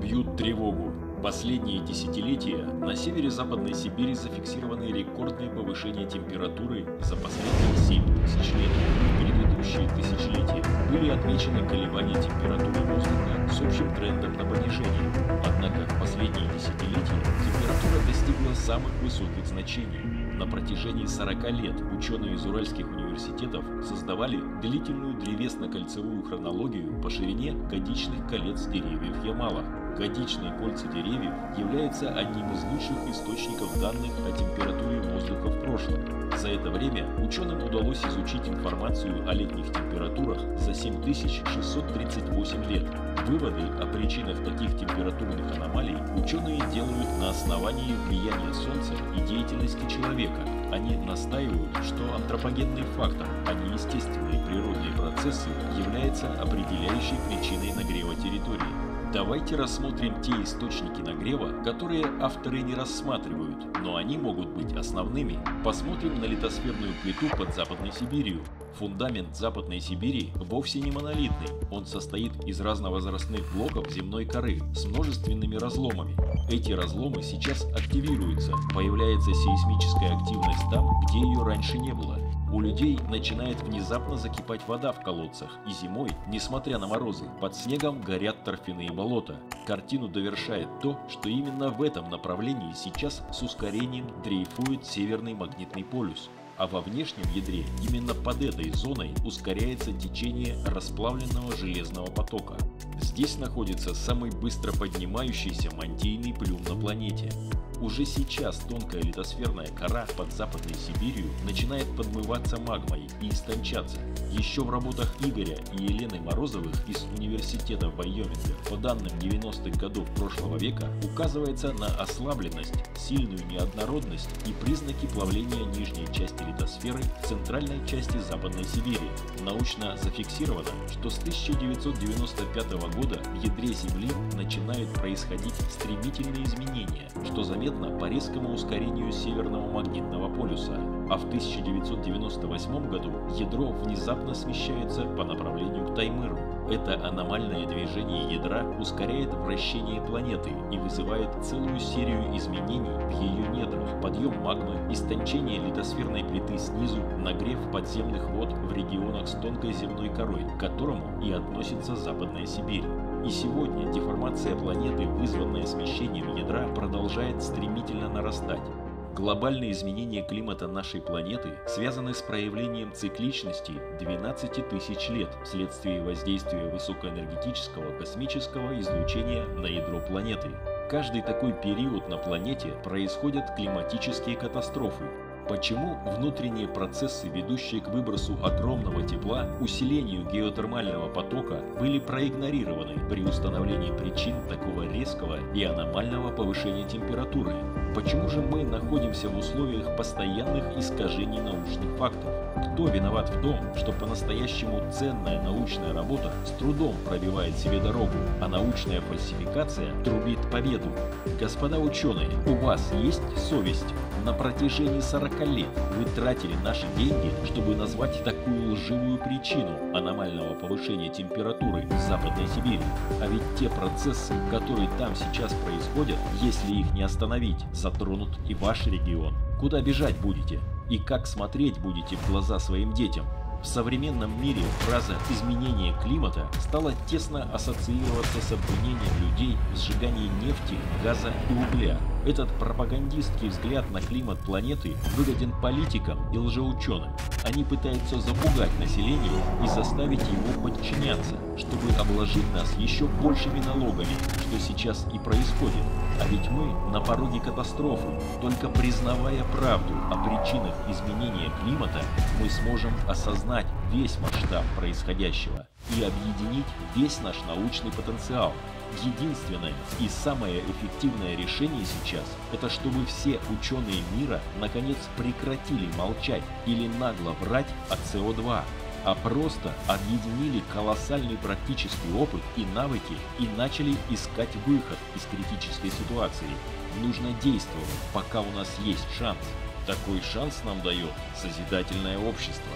бьют тревогу. Последние десятилетия на севере Западной Сибири зафиксированы рекордные повышения температуры за последние 7 тысяч лет. В предыдущие тысячелетия были отмечены колебания температуры воздуха с общим трендом на понижение. Однако в последние десятилетия температура достигла самых высоких значений. На протяжении 40 лет ученые из уральских университетов создавали длительную древесно-кольцевую хронологию по ширине годичных колец деревьев Ямала. Годичные кольца деревьев являются одним из лучших источников данных о температуре воздуха в прошлом. За это время ученым удалось изучить информацию о летних температурах за 7638 лет. Выводы о причинах таких температурных аномалий ученые делают на основании влияния Солнца и деятельности человека. Они настаивают, что антропогенный фактор, а не естественные природные процессы, является определяющей причиной нагрева территории. Давайте рассмотрим те источники нагрева, которые авторы не рассматривают, но они могут быть основными. Посмотрим на литосферную плиту под Западной Сибирью. Фундамент Западной Сибири вовсе не монолитный, он состоит из разновозрастных блоков земной коры с множественными разломами. Эти разломы сейчас активируются, появляется сейсмическая активность там, где ее раньше не было. У людей начинает внезапно закипать вода в колодцах, и зимой, несмотря на морозы, под снегом горят торфяные болота. Картину довершает то, что именно в этом направлении сейчас с ускорением дрейфует северный магнитный полюс а во внешнем ядре именно под этой зоной ускоряется течение расплавленного железного потока. Здесь находится самый быстро поднимающийся мантийный плюм на планете. Уже сейчас тонкая литосферная кора под Западной Сибирью начинает подмываться магмой и истончаться. Еще в работах Игоря и Елены Морозовых из Университета Вайоминга по данным 90-х годов прошлого века указывается на ослабленность, сильную неоднородность и признаки плавления нижней части литосферы в центральной части Западной Сибири. Научно зафиксировано, что с 1995 года в ядре Земли начинают происходить стремительные изменения, что заметно по резкому ускорению северного магнитного полюса, а в 1998 году ядро внезапно смещается по направлению к Таймыру. Это аномальное движение ядра ускоряет вращение планеты и вызывает целую серию изменений в ее недрах, подъем магмы, истончение литосферной плиты снизу, нагрев подземных вод в регионах с тонкой земной корой, к которому и относится Западная Сибирь. И сегодня деформация планеты, вызванная смещением ядра, продолжает стремительно нарастать. Глобальные изменения климата нашей планеты связаны с проявлением цикличности 12 тысяч лет вследствие воздействия высокоэнергетического космического излучения на ядро планеты. Каждый такой период на планете происходят климатические катастрофы, Почему внутренние процессы, ведущие к выбросу огромного тепла, усилению геотермального потока, были проигнорированы при установлении причин такого и аномального повышения температуры? Почему же мы находимся в условиях постоянных искажений научных фактов? Кто виноват в том, что по-настоящему ценная научная работа с трудом пробивает себе дорогу, а научная фальсификация трубит победу? Господа ученые, у вас есть совесть? На протяжении 40 лет вы тратили наши деньги, чтобы назвать такую лживую причину аномального повышения температуры в Западной Сибири. А ведь те процессы, которые там сейчас происходят, если их не остановить, затронут и ваш регион. Куда бежать будете? И как смотреть будете в глаза своим детям? В современном мире фраза «изменение климата» стала тесно ассоциироваться с обвинением людей в сжигании нефти, газа и угля. Этот пропагандистский взгляд на климат планеты выгоден политикам и лжеученым. Они пытаются запугать население и заставить его подчиняться, чтобы обложить нас еще большими налогами, что сейчас и происходит. А ведь мы на пороге катастрофы. Только признавая правду о причинах изменения климата, мы сможем осознать весь масштаб происходящего и объединить весь наш научный потенциал. Единственное и самое эффективное решение сейчас – это чтобы все ученые мира наконец прекратили молчать или нагло врать о СО2, а просто объединили колоссальный практический опыт и навыки и начали искать выход из критической ситуации. Нужно действовать, пока у нас есть шанс. Такой шанс нам дает созидательное общество.